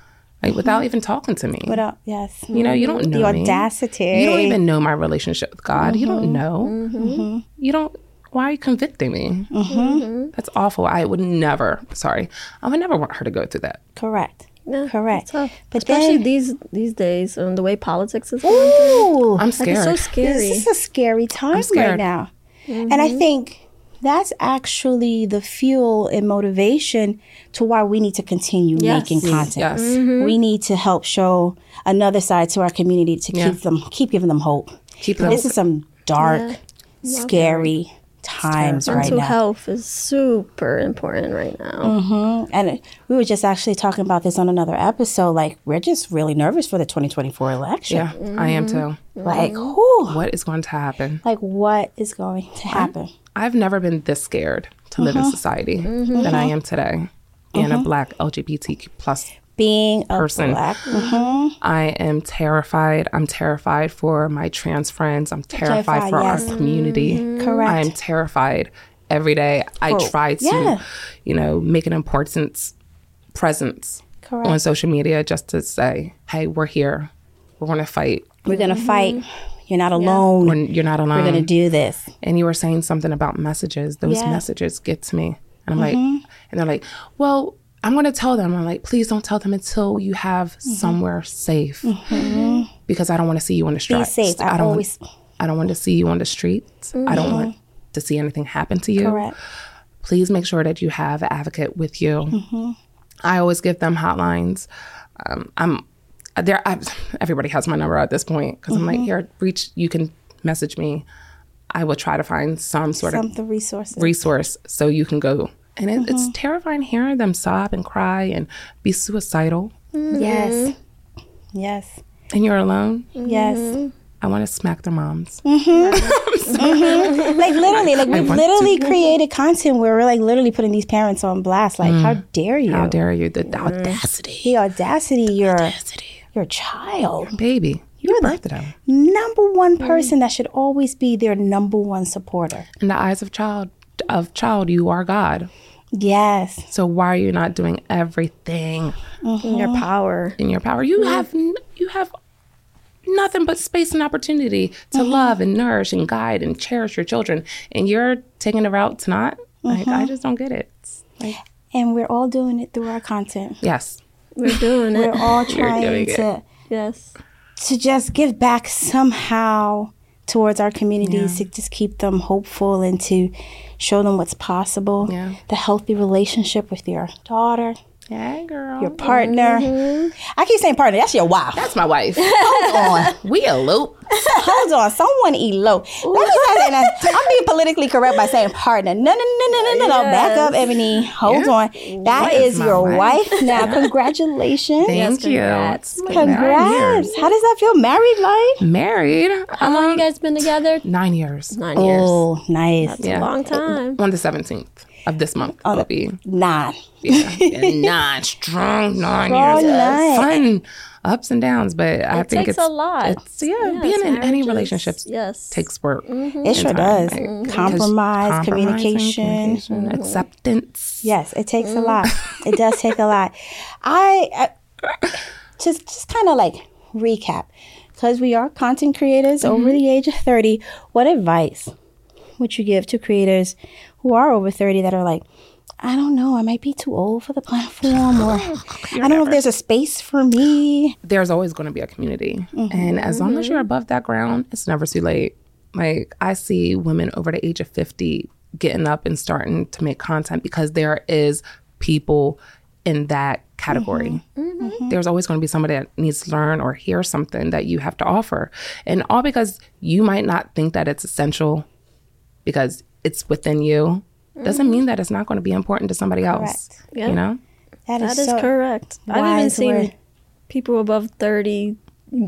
like uh-huh. without even talking to me?" without? Yes. You know, you don't know the me. audacity. You don't even know my relationship with God. You don't know. You don't. Why are you convicting me? Mm-hmm. That's awful. I would never. Sorry, I would never want her to go through that. Correct. Yeah, Correct. But especially then- these these days, um, the way politics is going. Ooh, I'm Like, scared. it's so scary. this is a scary time right scared. now. And I mm-hmm. think that's actually the fuel and motivation to why we need to continue Yes. making content. Yes. Mm-hmm. We need to help show another side to our community to Yeah. keep them keep giving them hope. Keep them- This is some dark, scary times right Mental now. health is super important right now. Mm-hmm. And we were just actually talking about this on another episode. Like, we're just really nervous for the 2024 election. Yeah, I am too. Mm-hmm. Like, mm-hmm. whew, What is going to happen? like what is going to happen? I've never been this scared to live in uh-huh. society mm-hmm. than I am today. Being a uh-huh. black LGBTQ plus Being a Person. black, mhm. I am terrified. I'm terrified for my trans friends. I'm terrified, Terrified, for yes. our community. Correct. I'm terrified every day. I For- try to, yeah. you know, make an important presence Correct. on social media just to say, hey, we're here. We're going to fight. we're gonna fight. You're not alone. When you're not alone. We're gonna do this. and you were saying something about messages. Those Yeah. messages get to me. And I'm like, and they're like, well, I'm going to tell them. I'm like, please don't tell them until you have mm-hmm. somewhere safe. Mm-hmm. Because I don't want to see you on the streets. safe. I don't always- want, I don't want to see you on the streets. I don't want mm-hmm. to see anything happen to you. Correct. Please make sure that you have an advocate with you. I always give them hotlines. Um, I'm there. I, everybody has my number at this point because I'm like, here, reach. You can message me. I will try to find some sort Some of resources. resource so you can go And it, it's mm-hmm. terrifying hearing them sob and cry and be suicidal. Mm-hmm. Yes. Yes. And you're alone. Yes. Mm-hmm. I want to smack their moms. Like literally, like we've want literally created content where we're like literally putting these parents on blast. Like, how mm. dare you? How dare you? The audacity. the audacity, your audacity. your child, Baby, you birthed them. number one person that should always be their number one supporter. In the eyes of child, of child, you are God. Yes. So why are you not doing everything in Your mm-hmm. power. in your power? You have n- you have nothing but space and opportunity to mm-hmm. love and nourish and guide and cherish your children, and you're taking the route to not. Like I mm-hmm. just don't get it. Like, And we're all doing it through our content. yes, We're doing it. We're all doing trying it. to Yes. to just give back somehow towards our communities to just keep them hopeful and to show them what's possible. Yeah. The healthy relationship with your daughter, hey girl, your partner. Mm-hmm. I keep saying partner. That's your wife. that's my wife. Hold on. we elope. Hold on. Someone elope. Let me tell you that. I'm being politically correct by saying partner. No, no, no, no, no, no, no. Back up, Ebony. Hold on. That Wife, is your wife. wife now. Congratulations. Thank you. congrats. It's been nine Congrats. How does that feel? Married life? Married. How long you um, guys been together? Nine years. Nine years. Oh, nice. That's Yeah. Long time. On the seventeenth of this month, Oh, will be Nine. yeah, nine strong nine Strong years. nine. Fun ups and downs, but I think takes it's a lot. It's yeah, Yes, being in any relationships Yes. takes work. Mm-hmm. It sure time, does. Mm-hmm. Because Compromise, communication. communication, mm-hmm. acceptance. Yes, it takes a lot. It does take a lot. I, I just just kind of like recap because we are content creators over the age of 30. What advice would you give to creators who are over 30 that are like, I don't know, I might be too old for the platform or I don't know if there's a space for me. There's always going to be a community, mm-hmm. and as long as you're mm-hmm. above that ground, it's never too late. Like I see women over the age of fifty getting up and starting to make content because there is people in that category. Mm-hmm. There's always going to be somebody that needs to learn or hear something that you have to offer. And all because you might not think that it's essential because it's within you doesn't mean mm-hmm. that it's not going to be important to somebody else. Yeah. You know? That is so correct. I've even seen word. people above 30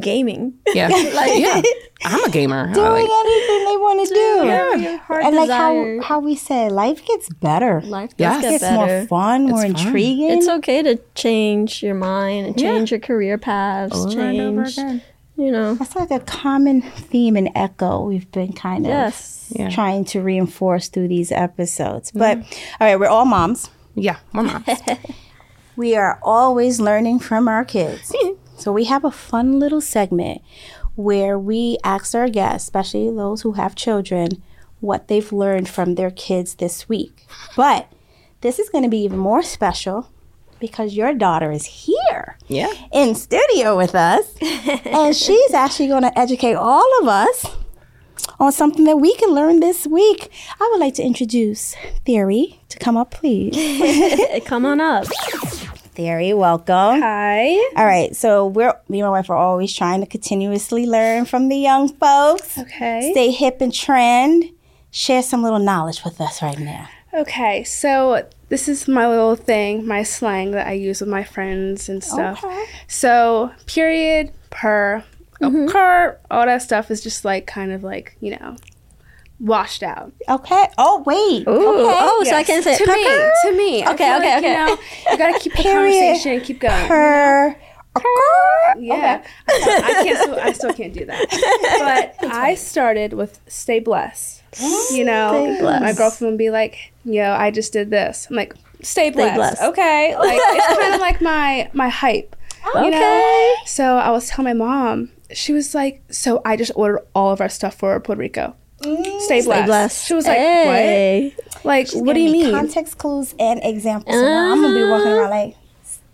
gaming. Yeah. yeah. I'm a gamer. Doing like- anything they want to do. Your heart And like desire. how, how we said, life gets better. Life Yes. does It's get more better. fun, more fun. intriguing. It's okay to change your mind and change your career paths. Over and over change, again. You know. That's like a common theme and echo we've been kind of Yes. Yeah. trying to reinforce through these episodes. Mm-hmm. But all right, we're all moms. Yeah, my mom. We are always learning from our kids. so we have a fun little segment where we ask our guests, especially those who have children, what they've learned from their kids this week. But this is going to be even more special because your daughter is here yeah. in studio with us. and she's actually going to educate all of us on something that we can learn this week. I would like to introduce Theory to come up, please. Come on up. Theory, welcome. Hi. All right, so we're me and my wife are always trying to continuously learn from the young folks. Okay. Stay hip and trend. Share some little knowledge with us right now. Okay, so this is my little thing, my slang that I use with my friends and stuff. Okay. So, period, per, occur, mm-hmm. all that stuff is just like kind of like, you know, washed out. Okay. Oh wait. Ooh, okay. oh, so I can say to me, to me. Okay, okay, like, okay. You know, you gotta keep the Period. conversation, keep going. Per. Yeah, I, I can't. Still, I still can't do that. But I started with "Stay Blessed." You know, my girlfriend would be like, "Yo, I just did this." I'm like, "Stay blessed." blessed. Okay, like it's kind of like my my hype. You know? So I was telling my mom. She was like, "So I just ordered all of our stuff for Puerto Rico." Mm, stay blessed. blessed. She was like, Hey. "What? Like, what do you me mean?" Context clues and examples. So now I'm gonna be walking uh-huh. around like,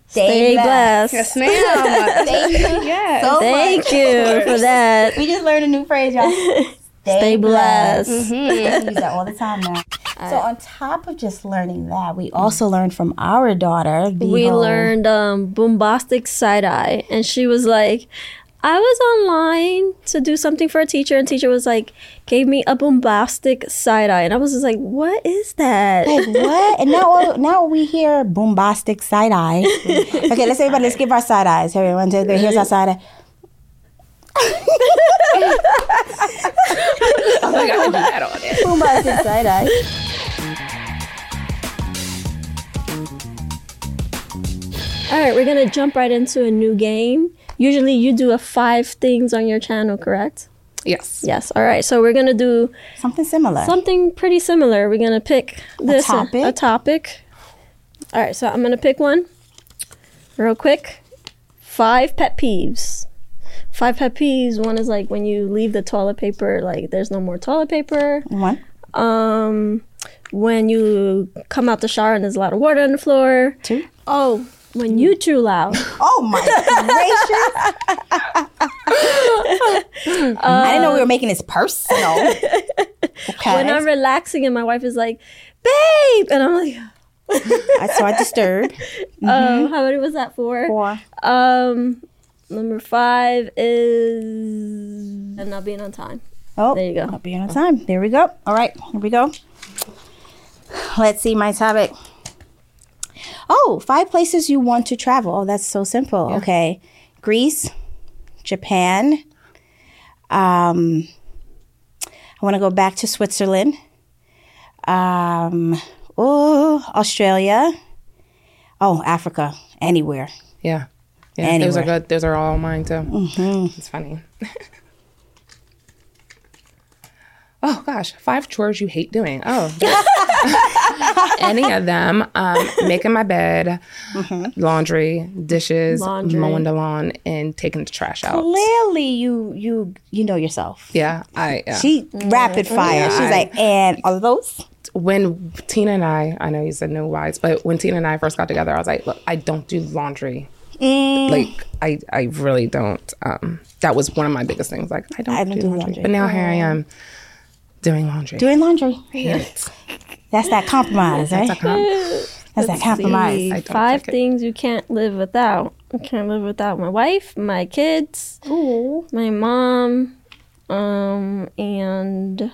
stay, Stay blessed. blessed. Yes, ma'am. Thank you. yes. So Thank much. you for that. We just learned a new phrase, y'all. Stay, Stay blessed. blessed. I use that all the time now. So on top of just learning that, we also learned from our daughter. We whole- learned um, bombastic side eye, and she was like, I was online to do something for a teacher, and teacher was like, gave me a bombastic side eye, and I was just like, "What is that?" Like what? And now, now we hear bombastic side eye. Okay, let's everybody. Let's give our side eyes. Here, one, two, three. Here's our side eye. I think I can do that on it. Bombastic side eye. All right, we're gonna jump right into a new game. Usually, you do a five things on your channel, correct? Yes. Yes. All right. So we're gonna do Something similar. something pretty similar. We're gonna pick this uh, topic? a topic. All right. So I'm gonna pick one real quick. Five pet peeves. Five pet peeves. One is like when you leave the toilet paper, like there's no more toilet paper. One, Um, when you come out the shower and there's a lot of water on the floor. two. Oh, when you chew loud. Oh my gracious! I didn't know we were making this personal. Okay. when I'm relaxing and my wife is like, "Babe," and I'm like, I saw disturbed. um, "How many was that for?" Four. Um, number five is and not being on time. Oh, There you go. I'll be on time. There we go. All right, here we go. Let's see my topic. Oh, five places you want to travel. Oh, that's so simple. Okay, Greece, Japan. Um, I want to go back to Switzerland. Um, oh, Australia. Oh, Africa. Anywhere. Yeah. Yeah. Those are good. Those are all mine too. It's funny. oh gosh, five chores you hate doing. Oh, any of them? Um, making my bed, laundry, dishes, Laundry. mowing the lawn, and taking the trash out. Clearly, you you you know yourself. Yeah, I. Yeah. She rapid fire. She's I- like, and all of those. when Tina and I, I know you said no wives, but when Tina and I first got together, I was like, look, I don't do laundry. Mm. Like I, I really don't. Um, that was one of my biggest things. Like I don't, I don't do, do laundry. laundry. But now here I am doing laundry. Doing laundry. it. That's that compromise, right? That's com- That's that compromise. Five like it. things you can't live without. I can't live without my wife, my kids, my mom, um, and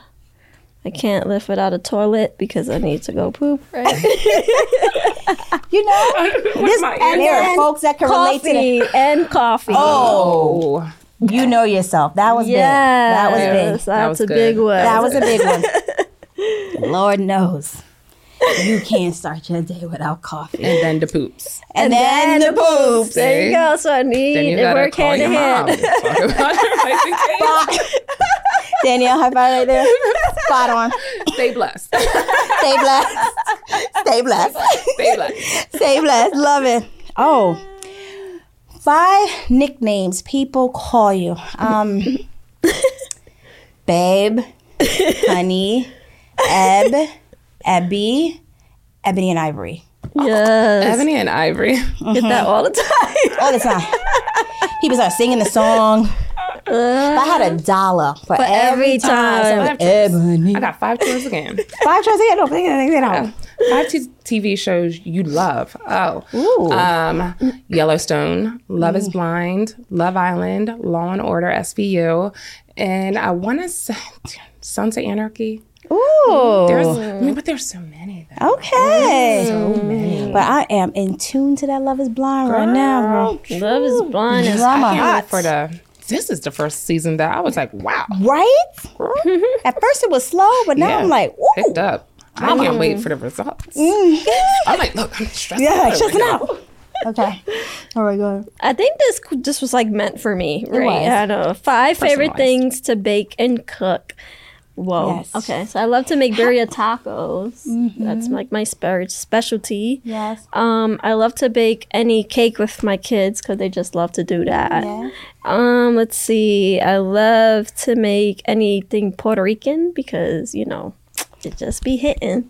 I can't live without a toilet because I need to go poop. Right? You know, this, and there are folks that can relate to that. coffee and coffee. oh, oh. You know yourself. That was big. That was big. That's was a good. big one. That was a big one. Lord knows. You can't start your day without coffee. and then the poops. And, then, the poops. there you go. So I need Then you gotta work call hand your in mom. hand. Talk about your relationship. Danielle, high five right there. Spot on. Stay blessed. Stay blessed. Stay blessed. Stay blessed. Stay blessed. Love it. Oh. Five nicknames people call you. Um Babe, honey, Eb, Ebby, Ebony and Ivory. Yes. Ebony and Ivory. Get that all the time. All the time. People start singing the song. If I had a dollar for, every, every time. time. someone- Ebony. I got five chores again. Five tries again. No, think it, think it out. Five t- TV shows you love. Oh, Ooh. um, Yellowstone, Love Is Blind, Love Island, Law and Order, SVU, and I want to say Sons of Anarchy. Ooh. There's, I mean, but there's so many. Though. Okay. So mm. many. But I am in tune to that Love is Blind right now, girl. Love is blind. is Drama I can't hot. wait for the. This is the first season that I was like, wow, Right? At first it was slow, but now Yeah. I'm like, ooh. picked up. I can't um, wait for the results. Mm. I'm like, look, I'm stressed. Yeah, out like over stressing here. out. Okay. All right, go ahead. I think this this was like meant for me, right? was. I don't know. Five favorite things to bake and cook. Whoa. Yes. Okay, so I love to make birria tacos. That's like my spe- specialty. Yes. Um, I love to bake any cake with my kids because they just love to do that. Yeah. Um, let's see. I love to make anything Puerto Rican because you know it just be hitting.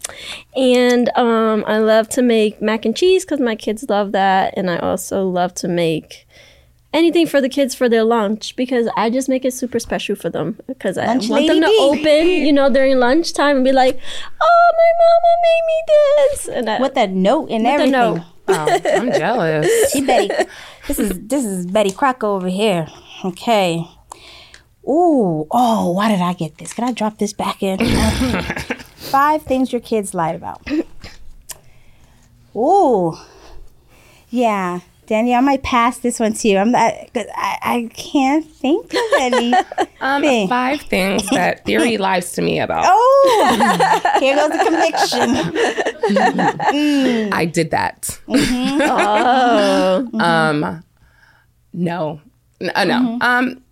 And um, I love to make mac and cheese because my kids love that, and I also love to make anything for the kids for their lunch because I just make it super special for them because I Lunch want them to lady open, you know, during lunchtime and be like, "Oh, my mama made me this," and I, With that note and With the everything. note. Oh, I'm jealous. She Betty. This is this is Betty Crocker over here. Okay. Ooh, oh, why did I get this? Can I drop this back in? Five things your kids lied about. Ooh, yeah, Danielle, I might pass this one to you. I'm not, cause I, I can't think of any. Um, thing. five things that theory lies to me about. Oh, here goes the conviction. I did that. Oh. Um, no, N- uh, no. Um,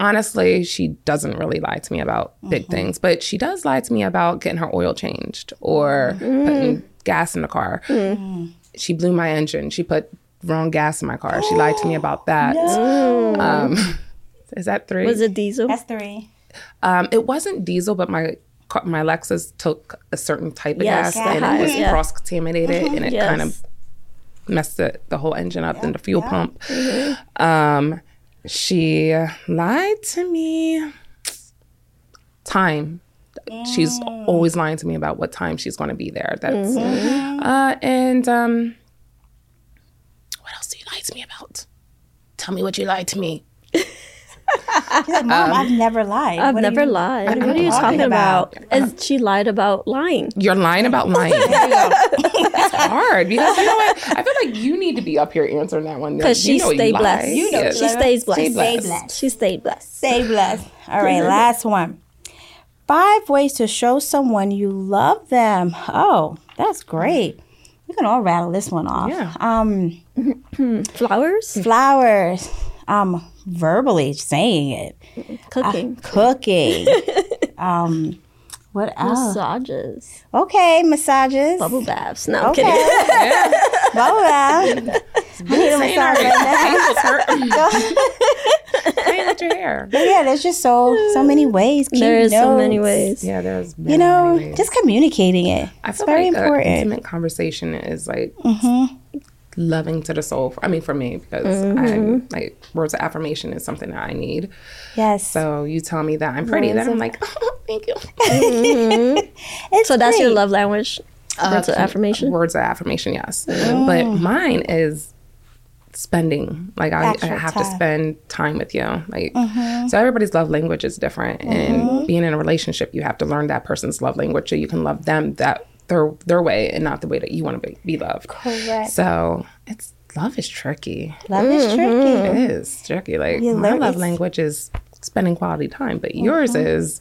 honestly, she doesn't really lie to me about big things, but she does lie to me about getting her oil changed or putting gas in the car. She blew my engine. She put wrong gas in my car. She lied to me about that. Um, is that three? Was it diesel? That's three. Um, it wasn't diesel, but my my Lexus took a certain type of Yes, gas and it was yeah. cross contaminated and it Yes. kind of messed the, the whole engine up and the fuel pump. Um, she lied to me. Time. She's always lying to me about what time she's going to be there. That's uh, and um, what else do you lie to me about? Tell me what you lied to me. She's like, Mom, I've never lied. I've What never you- lied. what What are are you talking about? about? And she lied about lying. You're lying about lying. That's hard because you know what? I feel like you need to be up here answering that one. Because You she know you stayed lie. blessed. Yeah. She stays blessed. Stay blessed. She stayed blessed. Stay blessed. All right, last one. Five ways to show someone you love them. Oh, that's great. We can all rattle this one off. Yeah. Um, Flowers? flowers. Um, verbally saying it. Cooking. Cooking. um, what else? Massages. Okay, massages. Bubble baths. No, Okay. kidding. Bubble bath. I need a massage right now. Ankles hurt. Playing with your hair. But yeah, there's just so so many ways. Keep There is so many ways. Yeah, there's many, You know, many ways. just communicating it. I It's feel very like a important. intimate conversation is like Mm-hmm. loving to the soul. For, I mean, for me because Mm-hmm. I like words of affirmation is something that I need. Yes. So you tell me that I'm pretty, then I'm like, oh, thank you. It's So that's your love language? Words of affirmation? Words of affirmation, yes. But mine is spending. Like I, I have to time. Mm-hmm. spend time with you. Like mm-hmm. so everybody's love language is different. And mm-hmm. being in a relationship, you have to learn that person's love language so you can love them that their their way and not the way that you want to be, be loved. Correct. So it's love is tricky. Love is mm-hmm. tricky. It is tricky. Like You my love language is spending quality time, but yours is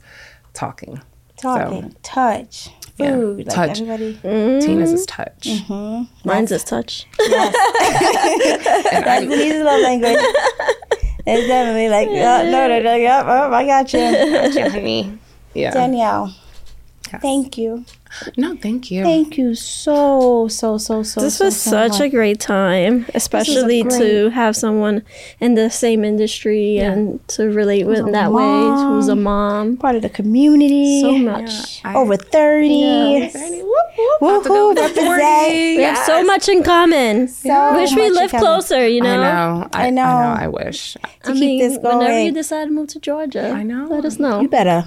talking. Talking, touch, Yeah. food, like Touch. everybody. Tina's is mm-hmm. touch. Mm-hmm. Mine's is touch. That's Denise's love language. It's definitely like, oh, no, no, no, yep, oh, I got you. Yeah, honey. Yeah. Danielle, Yes. thank you. No, thank you. Thank you so, so, so, so This so, was so such much. a great time, especially great- to have someone in the same industry and to relate with in that way. mom. Who's a mom? part of the community. So much. I- Over 30. Yes. Thirty, whoop, whoop, about to Woohoo, go to represent. 40. We have so much in common. So Wish we lived closer, you know? I know. I, I know. I know. I wish. To I keep mean, this whenever going. you decide to move to Georgia, I know. let us know. You better.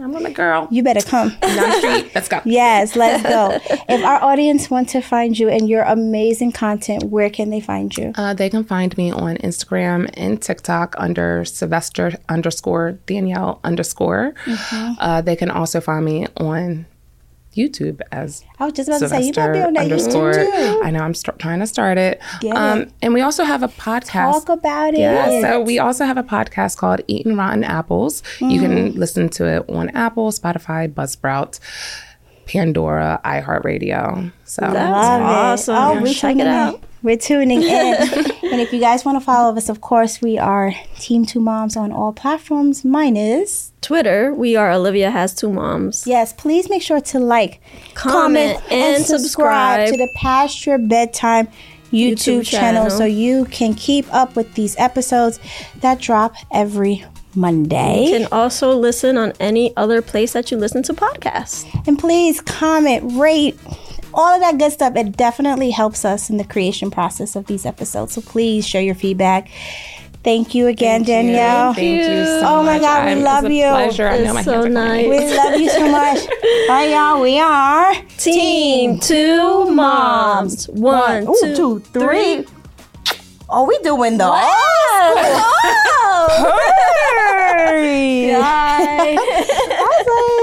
I'm on the girl. You better come. Down the street. Let's go. Yes, let's go. if our audience want to find you and your amazing content, where can they find you? Uh, they can find me on Instagram and TikTok under Sylvester underscore Danielle underscore. Mm-hmm. Uh, they can also find me on YouTube as I was just about to say you might Sylvester be on that underscore. YouTube too. I know I'm st- trying to start it. Um, it. And we also have a podcast. Talk about it. Yeah, so we also have a podcast called Eating Rotten Apples. You can Mm-hmm. listen to it on Apple, Spotify, Buzzsprout, Pandora, iHeartRadio. So Love awesome. it. Oh, we're Check tuning it in. out. We're tuning in. and if you guys want to follow us, of course, we are Team Two Moms on all platforms. Mine is. Twitter, we are Olivia Has Two Moms. Yes, please make sure to like, Comment, and subscribe. to the Past Your Bedtime YouTube, YouTube channel. channel. so you can keep up with these episodes that drop every Monday. You can also listen on any other place that you listen to podcasts. And please comment, rate, all of that good stuff. It definitely helps us in the creation process of these episodes. So please share your feedback. Thank you again, Danielle. Thank you so Oh my much. God, we I'm- love you. Pleasure. I know It's my so nice. We love you so much. Hi, y'all. We are Team Two Moms. One, Ooh, two, two, three. three. Oh, we doing the. Oh, Bye.